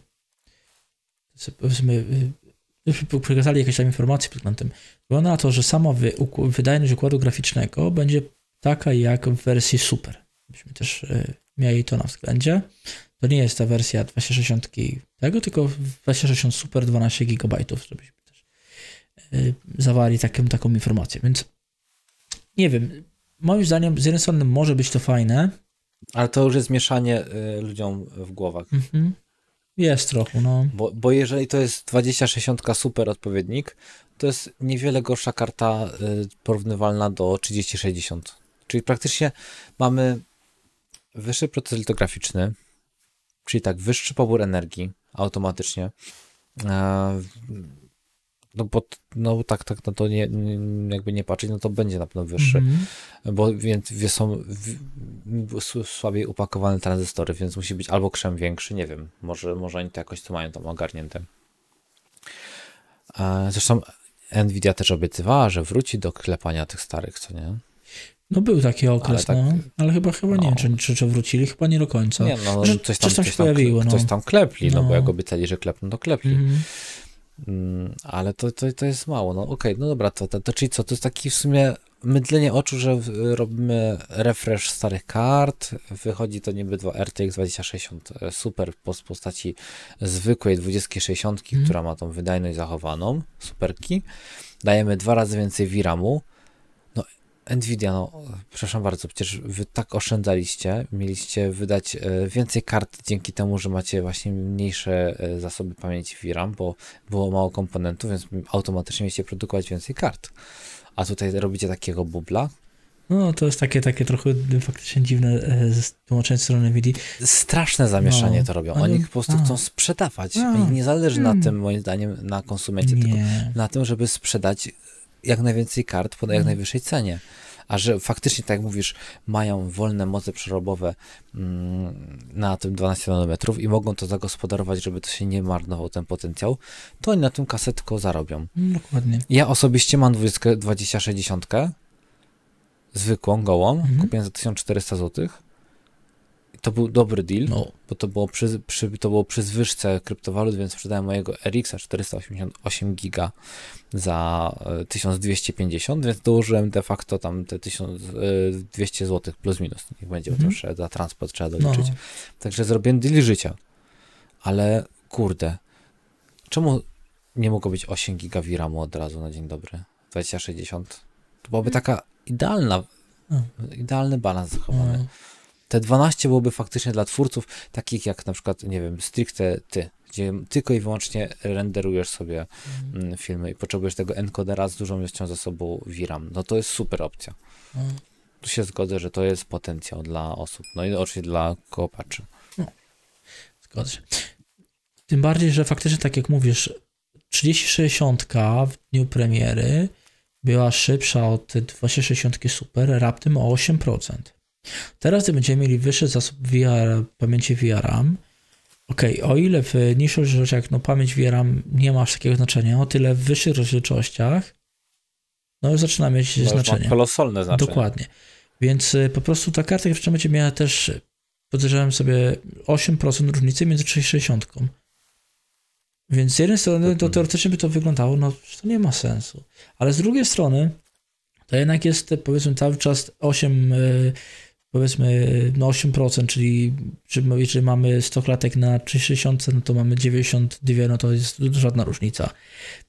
powiedzmy y, przekazali jakieś tam informacje pod kątem. Wygląda na to, że sama wy, wydajność układu graficznego będzie taka jak w wersji Super. Byśmy też y, mieli to na względzie. To nie jest ta wersja 260 tego, tylko 260 Super 12 GB, żebyśmy też y, zawarli taką, taką informację. Więc nie wiem, moim zdaniem z jednej strony może być to fajne. Ale to już jest mieszanie y, ludziom w głowach. Mhm. Jest trochę, no. Bo, bo jeżeli to jest 2060 super odpowiednik, to jest niewiele gorsza karta porównywalna do 3060. Czyli praktycznie mamy wyższy proces litograficzny, czyli tak, wyższy pobór energii automatycznie. E, no bo no tak, tak, no to nie, jakby nie patrzeć, no to będzie na pewno wyższy Mhm. bo więc są słabiej upakowane tranzystory, więc musi być albo krzem większy, nie wiem, może, może oni to jakoś to mają tam ogarnięte. E, Zresztą Nvidia też obiecywała, że wróci do klepania tych starych, co nie? No był taki okres, Ale tak- no. Ale chyba, chyba nie no. wiem, czy, czy, wrócili, chyba nie do końca. Nie, no, Że coś tam, coś tam się coś tam, pojawiło, no. Coś tam klepli, no, bo No. jak obiecali, że klepną, to klepli. Mhm. Mm, ale to, to, to jest mało. No okej, no dobra, to, to, to czyli co? To jest taki w sumie mydlenie oczu, że robimy refresh starych kart. Wychodzi to niby dwa RTX 2060 e, Super po- postaci zwykłej 2060, Mhm. która ma tą wydajność zachowaną, superki. Dajemy dwa razy więcej VRAMu. Nvidia, no przepraszam bardzo, przecież wy tak oszczędzaliście, mieliście wydać e, więcej kart dzięki temu, że macie właśnie mniejsze e, zasoby pamięci VRAM, bo było mało komponentów, więc automatycznie mieliście produkować więcej kart. A tutaj robicie takiego bubla. No to jest takie, takie trochę faktycznie dziwne e, tłumaczenie strony NVIDII. Straszne zamieszanie No, to robią. ale- Oni po prostu a. chcą sprzedawać. A. I nie zależy na Hmm. tym, moim zdaniem, na konsumencie, tylko Nie. na tym, żeby sprzedać jak najwięcej kart po jak Mhm. najwyższej cenie. A że faktycznie, tak jak mówisz, mają wolne moce przerobowe mm, na tym 12 nanometrów i mogą to zagospodarować, żeby to się nie marnował ten potencjał, to oni na tym kasę tylko zarobią. No, dokładnie. Ja osobiście mam 20, 2060, zwykłą, gołą, Mhm. kupiłem za 1400 zł. To był dobry deal, No. bo to było przy, przy, to było przy zwyżce kryptowalut, więc sprzedałem mojego RX 488 giga za e, 1250, więc dołożyłem de facto tam te 1200 zł plus minus. Niech będzie, bo to Mhm. za transport trzeba no. doliczyć. Także zrobiłem deal życia. Ale kurde, czemu nie mogło być 8 giga VRAMu od razu na dzień dobry. 2060. To byłaby taka idealna, Hmm. idealny balans zachowany. No. Te 12 byłoby faktycznie dla twórców, takich jak na przykład, nie wiem, stricte ty, gdzie tylko i wyłącznie renderujesz sobie mm, filmy i potrzebujesz tego encodera z dużą ilością zasobu VRAM. No to jest super opcja. No. Tu się zgodzę, że to jest potencjał dla osób. No i oczywiście dla koopaczy. Zgodzę się. Tym bardziej, że faktycznie, tak jak mówisz, 3060 w dniu premiery była szybsza od 2060 Super raptem o 8%. Teraz, gdy będziemy mieli wyższy zasób VR, pamięci VRAM, ok, o ile w niższych rozdzielczościach no, pamięć VRAM nie ma aż takiego znaczenia, o tyle w wyższych rozdzielczościach no już zaczyna mieć ma znaczenie. kolosalne znaczenie. Dokładnie. Więc y, po prostu ta karta graficzna będzie miała też, podejrzewam sobie, 8% różnicy między 360. Więc z jednej strony to teoretycznie by to wyglądało, no to nie ma sensu. Ale z drugiej strony to jednak jest powiedzmy cały czas 8, y, powiedzmy no 8%, czyli my- jeżeli mamy 100 klatek na 360, no to mamy 92, no to jest żadna różnica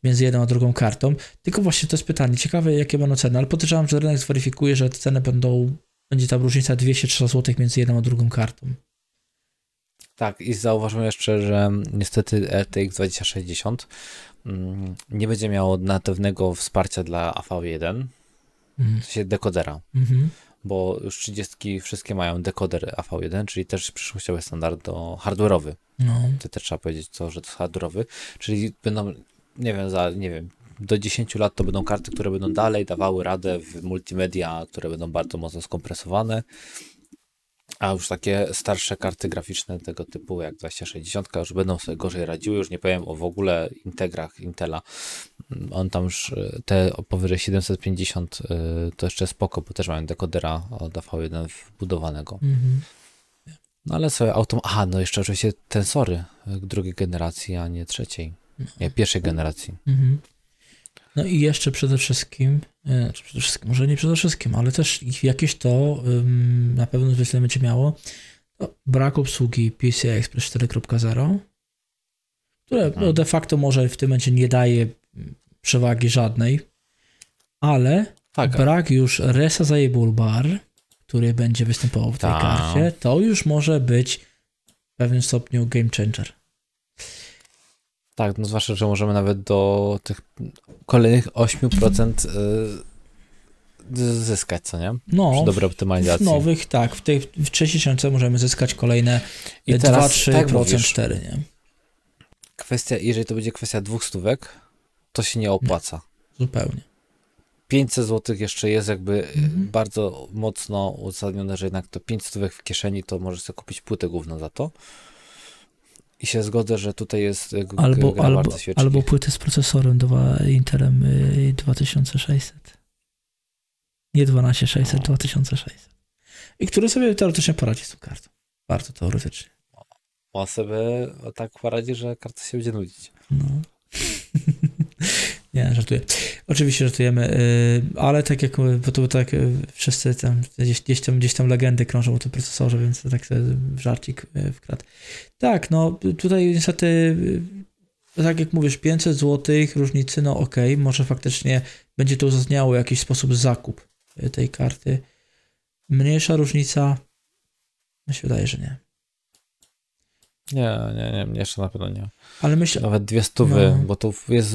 między jedną a drugą kartą. Tylko właśnie to jest pytanie, ciekawe jakie będą ceny, ale podejrzewam, że rynek zweryfikuje, że te ceny będą, będzie tam różnica 203 zł między jedną a drugą kartą. Tak, i zauważmy jeszcze, że niestety RTX 2060 mm, nie będzie miało natywnego wsparcia dla AV1, Mhm. w sensie dekodera, Mhm. Bo już 30 wszystkie mają dekoder AV1, czyli też przyszłościowy standard do hardware'owy. No. To też trzeba powiedzieć to, że to jest hardware'owy, czyli będą, nie wiem, za, nie wiem, do 10 lat to będą karty, które będą dalej dawały radę w multimedia, które będą bardzo mocno skompresowane, a już takie starsze karty graficzne tego typu jak 2060 już będą sobie gorzej radziły, już nie powiem o w ogóle integrach Intela. Mm, On tam już y, te powyżej 750 y, to jeszcze spoko, bo też mają dekodera od AV1 wbudowanego. Mhm. No ale sobie autom... Aha, no jeszcze oczywiście tensory y, drugiej generacji, a nie trzeciej. Nie, pierwszej generacji. Mhm. No i jeszcze przede wszystkim, e, przede wszystkim, może nie przede wszystkim, ale też jakieś to ym, na pewno zwykle będzie miało to brak obsługi PCI Express 4.0, które no, de facto może w tym momencie nie daje przewagi żadnej, ale Tak, brak już resizable bar, który będzie występował w tej Tak. karcie, to już może być w pewnym stopniu game changer. Tak, no zwłaszcza, że możemy nawet do tych kolejnych 8% y, zyskać, co nie? No, Przy dobrej w optymalizacji. nowych, tak, w tej w 3000 możemy zyskać kolejne I 2, teraz, 3%, tak mówisz, 4, nie? kwestia, jeżeli to będzie kwestia dwóch stówek, to się nie opłaca. Zupełnie. 500 zł jeszcze jest jakby Mhm. bardzo mocno uzasadnione, że jednak to 5 stówek w kieszeni, to możesz sobie kupić płytę główną za to. I się zgodzę, że tutaj jest g- Albo, gra albo, warta świeczki. albo płyty z procesorem dwa, Intelem y, 2600. Nie 12600, No. 2600. I który sobie teoretycznie poradzi z tą kartą. Bardzo teoretycznie. On sobie tak poradzi, że karta się będzie nudzić. No. Nie, żartuję. Oczywiście żartujemy, y, ale tak jak, bo to tak y, wszyscy tam gdzieś, gdzieś, tam, gdzieś tam legendy krążą o tym procesorze, więc to tak sobie żarcik y, wkradł. Tak, no tutaj niestety, tak jak mówisz, 500 zł różnicy, no okej, może faktycznie będzie to uzasadniało w jakiś sposób zakup tej karty. Mniejsza różnica, mi się wydaje, że nie. Nie, nie, nie, jeszcze na pewno nie. Ale myślę, Nawet dwie stówy, No. bo tu jest,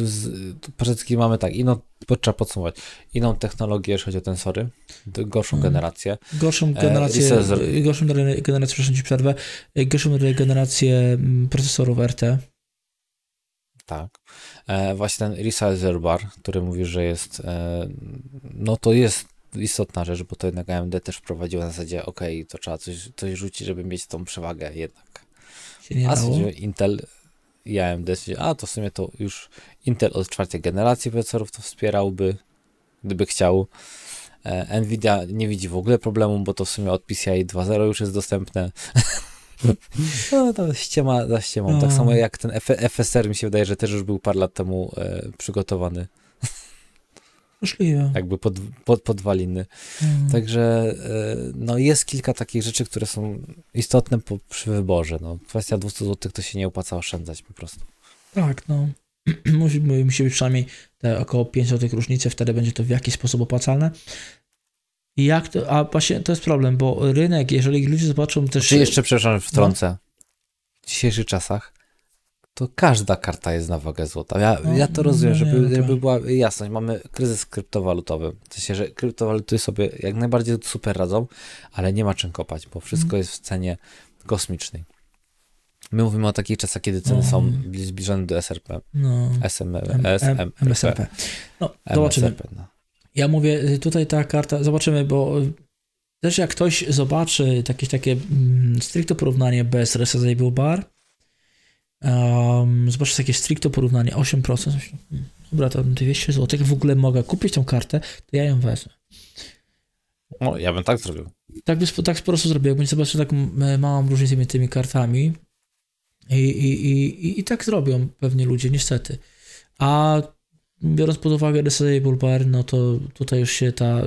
tu przede wszystkim mamy tak, inną, bo trzeba podsumować, inną technologię, jeżeli chodzi o tensory, gorszą Mhm. generację. gorszą generację, Recessor. y, gorszą gener- generację, przepraszam ci przerwę, y, gorszą generację mm, procesorów RT. Tak. E, właśnie ten resizer bar, który mówi, że jest, e, no to jest istotna rzecz, bo to jednak AMD też wprowadziło na zasadzie, ok, to trzeba coś, coś rzucić, żeby mieć tą przewagę jednak. Się nie A dało. Intel i AMD, a to w sumie to już Intel od czwartej generacji procesorów to wspierałby, gdyby chciał. E, Nvidia nie widzi w ogóle problemu, bo to w sumie od PCI 2.0 już jest dostępne. No to ściema za ściemą. No. Tak samo jak ten F FSR mi się wydaje, że też już był parę lat temu e, przygotowany, Możliwe. jakby pod, pod podwaliny. Mm. Także e, no jest kilka takich rzeczy, które są istotne po, przy wyborze. No, kwestia 200 zł to się nie opłaca oszczędzać po prostu. Tak, no. musi, musi być przynajmniej te około 5 zł różnicy, wtedy będzie to w jakiś sposób opłacalne. I jak to, a właśnie to jest problem, bo rynek, jeżeli ludzie zobaczą też... Czy jeszcze, przepraszam, wtrącę. W dzisiejszych czasach to każda karta jest na wagę złota. Ja, No, ja to rozumiem, no nie, żeby, żeby była jasność. Mamy kryzys kryptowalutowy. W sensie, że kryptowaluty sobie jak najbardziej super radzą, ale nie ma czym kopać, bo wszystko Mhm. jest w cenie kosmicznej. My mówimy o takich czasach, kiedy ceny No. są bli- zbliżone do SRP. No, SM, MSRP. No, zobaczymy. MSRP, no. Ja mówię, tutaj ta karta, zobaczymy, bo y, też jak ktoś zobaczy jakieś takie mm, stricte porównanie bez resizable bar, um, zobaczy jakieś stricte porównanie 8%, myślę, hmm, dobra, to 200 zł, w ogóle mogę kupić tą kartę, to ja ją wezmę. No, ja bym tak zrobił. Tak, by, tak po prostu zrobił, jakbym zobaczył taką e, małą różnicę między tymi kartami i, i, i, i, i tak zrobią pewnie ludzie, niestety. A biorąc pod uwagę Resizable Bar, no to tutaj już się ta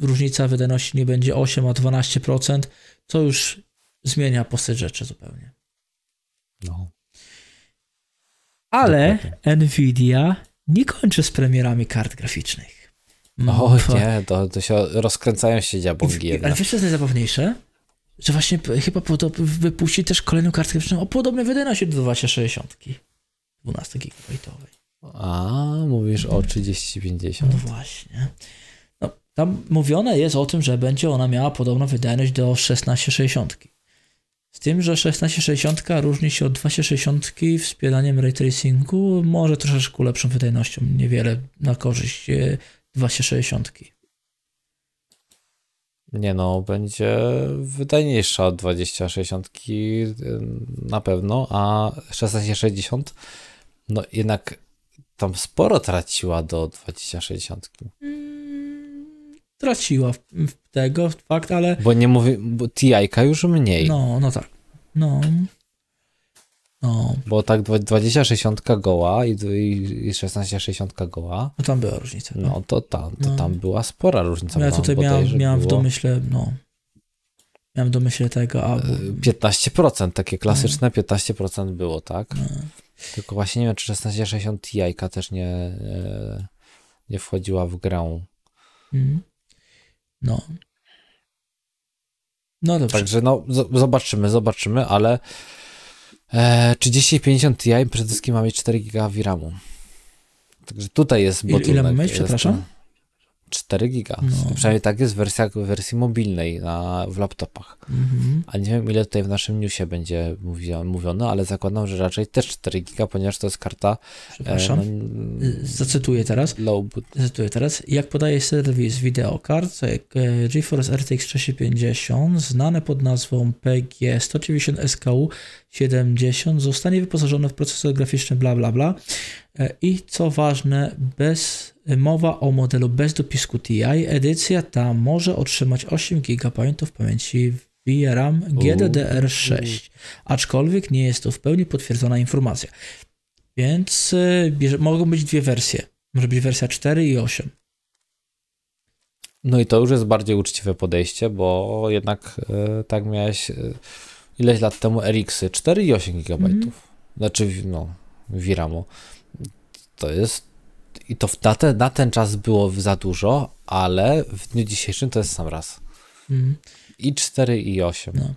różnica wydajności nie będzie 8, a 12%, co już zmienia postać rzeczy zupełnie. No. Ale Dokładnie. Nvidia nie kończy z premierami kart graficznych. O Bo- nie, to, to się rozkręcają się diabłągi I- jednak. Ale wiesz, co jest najzabawniejsze? Że właśnie chyba wypuści też kolejną kartkę graficzną o podobnej wydajności do 2060. 12 gigabajtowej. A, mówisz o 3050. No właśnie. No, tam mówione jest o tym, że będzie ona miała podobną wydajność do 1660. Z tym, że 1660 różni się od 2060 wspieraniem ray tracingu, może troszeczkę lepszą wydajnością, niewiele na korzyść e, 2060. Nie no, będzie wydajniejsza od 2060 na pewno, a 1660 no jednak tam sporo traciła do 2060. Mm, traciła w, w tego fakt, ale Bo nie mówię, bo TI-ka już mniej, no, no tak. No. No, bo tak dwa- 2060 goła i, i, i 1660 goła, no tam była różnica. no to tam, to No. tam była spora różnica. ja bo tutaj miałem, miałem w było, domyśle, no. Miałem w domyśle tego, a. e, 15%, takie klasyczne 15% było, tak? No. Tylko właśnie nie wiem, czy 1660 Ti też nie, e, nie wchodziła w grę. Mm. No. No dobrze. Także no, zobaczymy, zobaczymy, ale e, 3050 Ti przede wszystkim ma mieć 4 GB VRAMu. Także tutaj jest Ile- bottleneck. ile ma mieć, przepraszam? Ten 4 giga. No. Przynajmniej tak jest w wersji, w wersji mobilnej na, w laptopach. Mhm. A nie wiem, ile tutaj w naszym newsie będzie mówio- mówione, ale zakładam, że raczej też 4 giga, ponieważ to jest karta Przepraszam. e, no, Y, Zacytuję teraz. low boot. Zacytuję teraz. Jak podaje serwis Videocard, e, GeForce RTX 350, znane pod nazwą PG 190 SKU 70, zostanie wyposażone w procesor graficzny bla bla bla. E, I co ważne, bez mowa o modelu bez dopisku TI, edycja ta może otrzymać 8 GB pamięci VRAM GDDR6, aczkolwiek nie jest to w pełni potwierdzona informacja. Więc e, bierze, mogą być dwie wersje. Może być wersja 4 i 8. No i to już jest bardziej uczciwe podejście, bo jednak e, tak miałeś e, ileś lat temu RX-y 4 i 8 GB. Mhm. Znaczy, no, VRAMu. To jest i to w, na, ten, na ten czas było za dużo, ale w dniu dzisiejszym to jest sam raz. Mhm. I 4 i 8. No.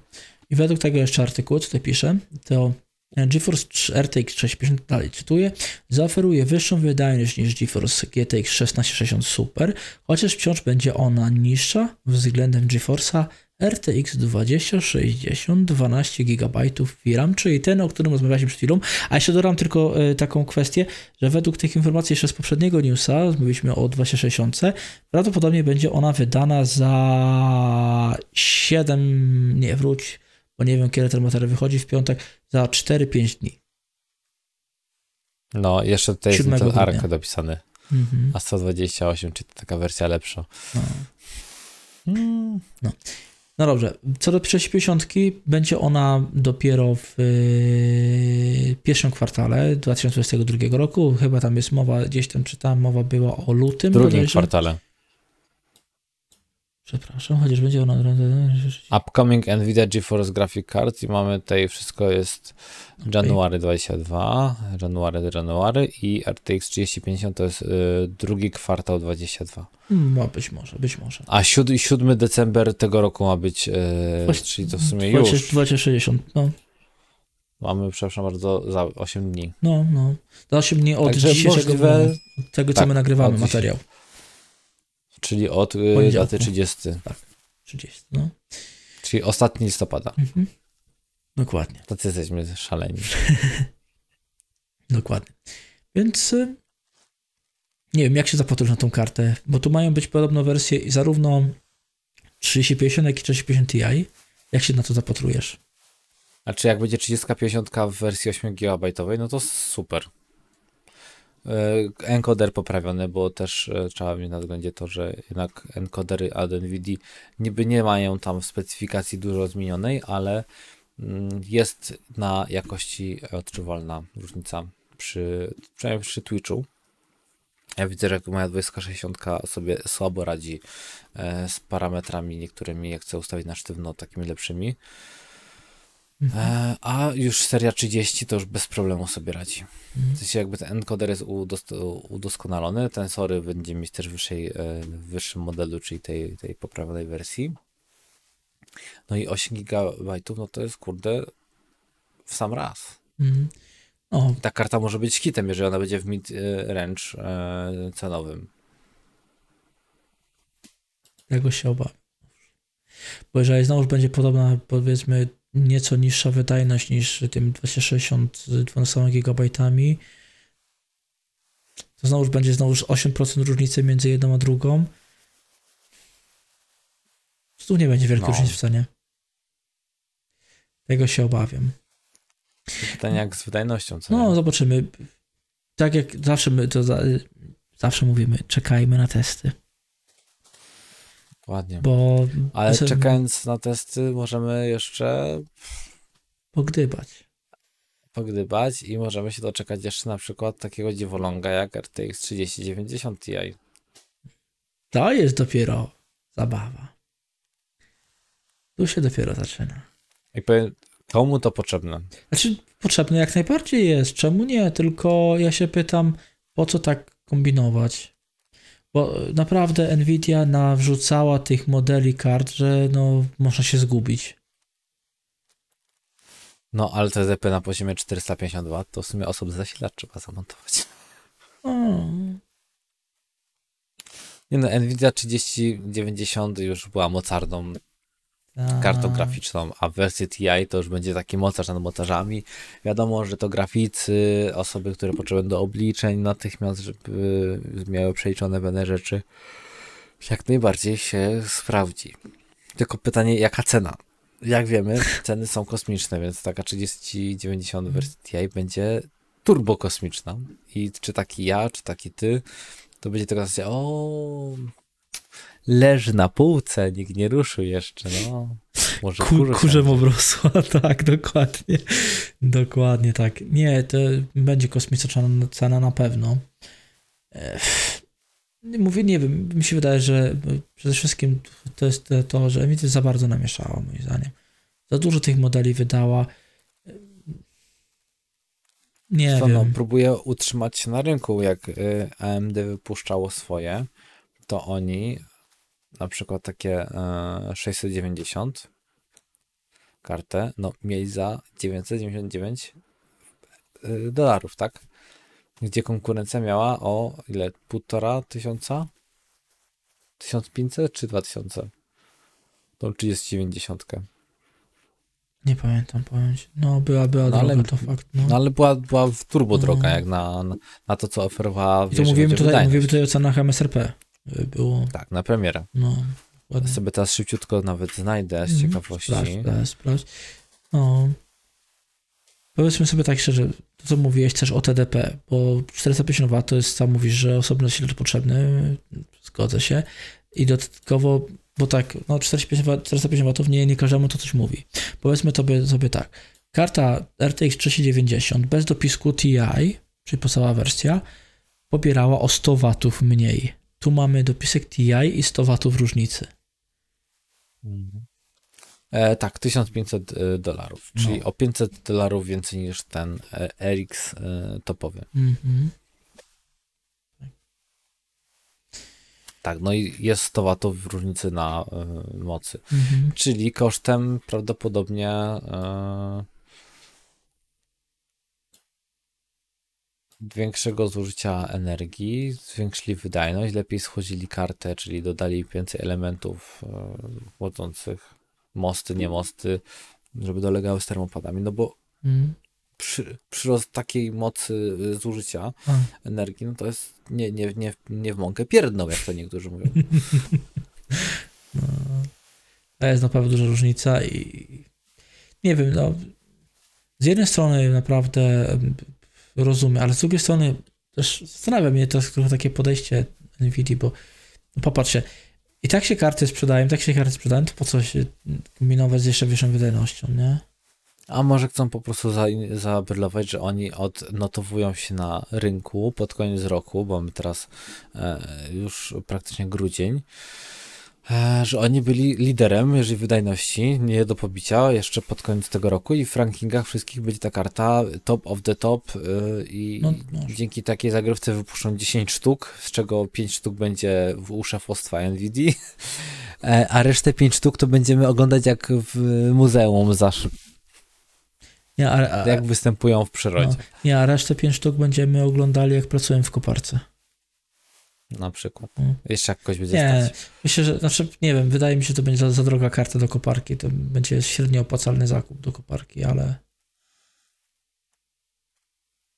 I według tego jeszcze artykułu, co tutaj piszę, to GeForce RTX 650, dalej cytuję, zaoferuje wyższą wydajność niż GeForce GTX 1660 Super, chociaż wciąż będzie ona niższa względem GeForce'a RTX 2060 12 GB VRAM, czyli ten, o którym rozmawialiśmy przed chwilą. A jeszcze dodam tylko e, taką kwestię, że według tych informacji jeszcze z poprzedniego newsa, mówiliśmy o 2060, prawdopodobnie będzie ona wydana za 7, nie wróć, bo nie wiem kiedy ten materiał wychodzi w piątek, za 4-5 dni. No, jeszcze tutaj jest 7 ten. ARK dopisany. Mhm. A 128, czy to taka wersja lepsza. No. Mm. No dobrze, co do 350 będzie ona dopiero w yy, pierwszym kwartale 2022 roku. Chyba tam jest mowa, gdzieś tam czytałem, mowa była o lutym. W drugim bodajże. kwartale. Przepraszam, chociaż będzie ona... Upcoming NVIDIA GeForce Graphic Card i mamy tutaj wszystko jest January 22, January, January i RTX 3050 to jest y, drugi kwartał 22. No, być może, być może. A 7, 7 december tego roku ma być, y, czyli to w sumie 20, już. 2060, no. Mamy, przepraszam bardzo, za 8 dni. No, no. Za 8 dni od Także dzisiejszego możliwe- tego, co tak, my nagrywamy, dziś- materiał. Czyli od y, daty 30. 30, no. Czyli ostatni listopada. Mhm. Dokładnie, Tacy jesteśmy szaleni. dokładnie. Więc y, nie wiem, jak się zapatrzysz na tą kartę, bo tu mają być podobno wersje i zarówno 3050, jak i 3050 Ti. Jak się na to zapatrujesz? A czy jak będzie 3050 w wersji 8 GB, no to super. E, Encoder poprawiony, bo też e, trzeba mieć na względzie to, że jednak encodery od NVIDII niby nie mają tam w specyfikacji dużo zmienionej, ale mm, jest na jakości odczuwalna różnica przy, przynajmniej przy Twitchu. Ja widzę, że moja 2060 sobie słabo radzi e, z parametrami niektórymi, jak chcę ustawić na sztywno, takimi lepszymi. E, a już seria 30 to już bez problemu sobie radzi. W sensie jakby ten encoder jest udos- udoskonalony, tensory będzie mieć też wyższej, e, w wyższym modelu, czyli tej, tej poprawionej wersji. No i 8 GB, no to jest kurde w sam raz. Mhm. O, Ta karta może być hitem, jeżeli ona będzie w mid-range e, cenowym. tego się obawiam. Bo jeżeli znowu będzie podobna, powiedzmy, nieco niższa wydajność niż tym 260 z 12 GB, to znowu będzie znowu 8% różnicy między jedną a drugą. Tu nie będzie wielkiej No. różnicy w cenie. Tego się obawiam. Pytanie jak z wydajnością. Co No, zobaczymy. Tak jak zawsze my to za, zawsze mówimy, czekajmy na testy. Ładnie. Bo Ale czekając na testy, możemy jeszcze pogdybać. pogdybać i możemy się doczekać jeszcze na przykład takiego dziwoląga jak RTX 3090 Ti. To jest dopiero zabawa. Tu się dopiero zaczyna. I powiem, komu to potrzebne? Znaczy, potrzebne jak najbardziej jest. Czemu nie? Tylko ja się pytam, po co tak kombinować? Bo naprawdę Nvidia nawrzucała tych modeli kart, że no, można się zgubić. No, ale TDP na poziomie 450 W to w sumie osobny zasilacz trzeba zamontować. O, Nie no, Nvidia 3090 już była mocarną tak. kartą graficzną, a w wersji TI to już będzie taki mocarz nad mocarzami. Wiadomo, że to graficy, osoby, które potrzebują do obliczeń natychmiast, żeby miały przeliczone pewne rzeczy, jak najbardziej się sprawdzi. Tylko pytanie, jaka cena? Jak wiemy, ceny są kosmiczne, więc taka 3090 w wersji TI będzie turbo kosmiczna. I czy taki ja, czy taki ty, to będzie tylko zasadzie, o leży na półce, nikt nie ruszył jeszcze, no. Może Ku, kurze kurzem obrosła, tak, dokładnie. Dokładnie tak. Nie, to będzie kosmiczna cena na pewno. Mówię, nie wiem, mi się wydaje, że przede wszystkim to jest to, że Nvidia za bardzo namieszała, moim zdaniem. Za dużo tych modeli wydała. Nie Co, no, wiem. próbuje utrzymać się na rynku. Jak y, AMD wypuszczało swoje, to oni na przykład takie y, 690 kartę, no mieli za 999 y, dolarów, tak? Gdzie konkurencja miała o ile? Półtora tysiąca? 1500 czy 2000? Tą 3090. Nie pamiętam, powiem ci. No, była, była No, droga, ale- to fakt. No. No ale była, była w turbo droga, No. jak na, na, to, co oferowała I to mówimy tutaj, wydajność. mówimy tutaj o cenach MSRP. Było, Tak, na premierę. no, ładnie. Sobie teraz szybciutko nawet znajdę z Mhm. ciekawości. Sprawdź, sprawdź, sprawdź. No. Powiedzmy sobie tak szczerze, to co mówiłeś też o TDP, bo 450 W to jest, sam mówisz, że osobny zasilacz potrzebny, zgodzę się. I dodatkowo, bo tak, no 450 W, 450 W nie, nie każdemu to coś mówi. Powiedzmy sobie, sobie tak, karta RTX 3090 bez dopisku TI, czyli podstawowa wersja, pobierała o 100 W mniej. Tu mamy dopisek TI i 100 W różnicy. E, tak, 1500 e, dolarów, czyli No. o 500 dolarów więcej niż ten e, RX e, topowy. Mhm. Tak, no i jest 100 watów różnicy na e, mocy, Mhm. czyli kosztem prawdopodobnie e, większego zużycia energii, zwiększyli wydajność, lepiej schłodzili kartę, czyli dodali więcej elementów e, chłodzących mosty, nie mosty, żeby dolegały z termopadami, no bo Mhm. przy, przyrost takiej mocy y, zużycia A. energii, no to jest nie, nie, nie, nie w mąkę pierdną, jak to niektórzy mówią. No, to jest naprawdę duża różnica i nie wiem, no, z jednej strony naprawdę em, rozumiem, ale z drugiej strony też zastanawia mnie to takie podejście NVIDIA, bo no popatrzcie, i tak się karty sprzedają, tak się karty sprzedają, to po co się kombinować z jeszcze wyższą wydajnością, nie? A może chcą po prostu za, zaapellować, że oni odnotowują się na rynku pod koniec roku, bo my teraz e, już praktycznie grudzień, że oni byli liderem, jeżeli wydajności, nie do pobicia, jeszcze pod koniec tego roku i w rankingach wszystkich będzie ta karta top of the top e, i No, no. dzięki takiej zagrywce wypuszczą 10 sztuk, z czego 5 sztuk będzie w u szefostwa NVIDIA, e, a resztę 5 sztuk to będziemy oglądać jak w muzeum zasz, Nie, a, a, jak występują w przyrodzie. nie, a resztę pięć sztuk będziemy oglądali, jak pracujemy w koparce. Na przykład. Mm. Jeszcze jak kogoś będzie Nie, stać. myślę, że, znaczy, nie wiem, wydaje mi się, że to będzie za, za droga karta do koparki, to będzie średnio opłacalny zakup do koparki, ale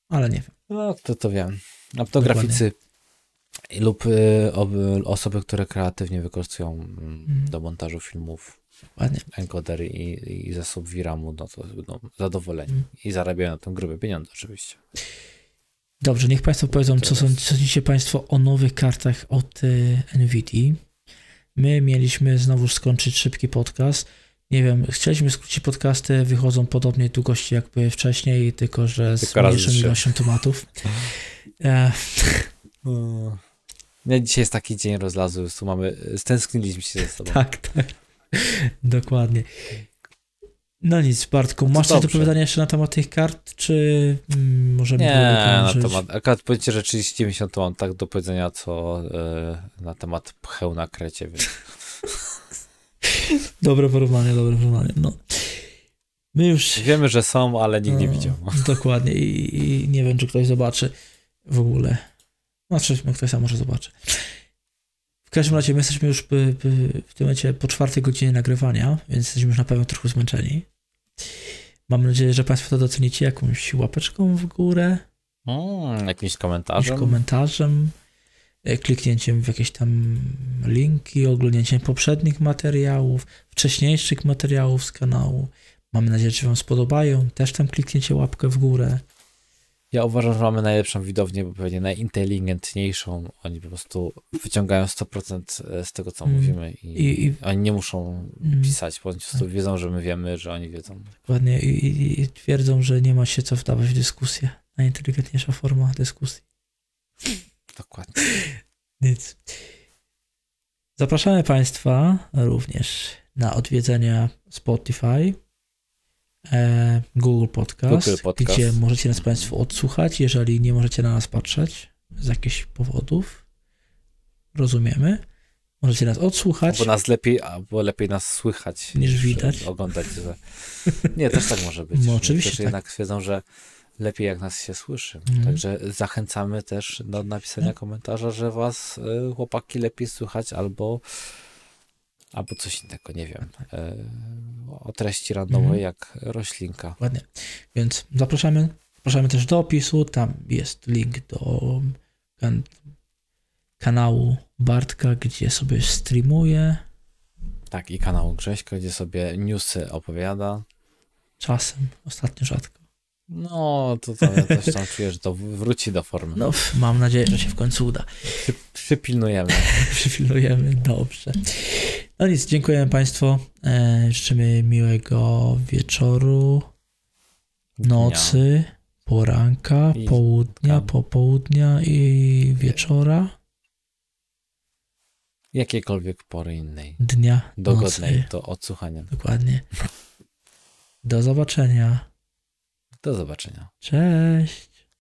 ale nie wiem. No, to to wiem. A to Dokładnie. graficy lub y, ob, osoby, które kreatywnie wykorzystują mm, Mhm. do montażu filmów Ładnie. encoder i, i zasób VRAMu, no to będą zadowoleni. Mhm. I zarabiają na tym grube pieniądze oczywiście. Dobrze, niech Państwo powiedzą, co są- co sądzicie Państwo o nowych kartach od y, NVIDIA. My mieliśmy znowu skończyć szybki podcast. Nie wiem, chcieliśmy skrócić podcasty, wychodzą podobnej długości jak były wcześniej, tylko że z Tylko mniejszą ilością tematów. E, Nie, dzisiaj jest taki dzień rozlazu, tu mamy, stęskniliśmy się ze sobą. tak, tak. Dokładnie. No nic, Bartku, No masz coś do powiedzenia jeszcze na temat tych kart, czy mm, możemy Nie, na temat, akurat powiedzcie, że 3090 to mam tak do powiedzenia, co y, na temat pcheł na krecie, więc Dobre porównanie, dobre porównanie. No. My już wiemy, że są, ale nikt nie No, widział. Dokładnie I, i nie wiem, czy ktoś zobaczy w ogóle. Znaczy, no, ktoś sam może zobaczy. W każdym razie my jesteśmy już by, by, w tym momencie po czwartej godzinie nagrywania, więc jesteśmy już na pewno trochę zmęczeni. Mam nadzieję, że Państwo to docenicie jakąś łapeczką w górę, Mm, jakimś jakimś komentarzem. komentarzem, e, kliknięciem w jakieś tam linki, oglądnięciem poprzednich materiałów, wcześniejszych materiałów z kanału. Mamy nadzieję, że Wam spodobają. Też tam kliknięcie łapkę w górę. Ja uważam, że mamy najlepszą widownię, bo pewnie najinteligentniejszą. Oni po prostu wyciągają 100% z tego, co Mm. mówimy i, I, i oni nie muszą Mm. pisać, bo oni po prostu wiedzą, że my wiemy, że oni wiedzą. Dokładnie. I, i, twierdzą, że nie ma się co wdawać w dyskusję. Najinteligentniejsza forma dyskusji. Dokładnie. Nic. Zapraszamy Państwa również na odwiedzenie Spotify, e, Google Podcast, Google Podcast. gdzie możecie nas Państwo odsłuchać, jeżeli nie możecie na nas patrzeć z jakichś powodów. Rozumiemy. Możecie nas odsłuchać. Bo nas lepiej, albo lepiej nas słychać Niż widać. Oglądać. Że... Nie, też tak może być. No, oczywiście tak. jednak stwierdzą, że lepiej jak nas się słyszy. Mhm. Także zachęcamy też do napisania Tak. komentarza, że was y, chłopaki lepiej słychać albo albo coś innego, nie wiem. Y, o treści randomowej Mhm. jak roślinka. Ładnie. Więc zapraszamy. Zapraszamy też do opisu. Tam jest link do kan- kanału Bartka, gdzie sobie streamuje Tak, i kanał Grześka, gdzie sobie newsy opowiada. czasem, ostatnio rzadko. No, to, to ja też tam czuję, że to wróci do formy. No, mam nadzieję, że się w końcu uda. Przy, przypilnujemy. Przyfilujemy, dobrze. No nic, dziękujemy Państwu. E, życzymy miłego wieczoru, nocy, poranka, I południa, tam. popołudnia i wieczora. Jakiejkolwiek pory innej. dnia, Dogodnej nocy. do odsłuchania. Dokładnie. Do zobaczenia. Do zobaczenia. Cześć.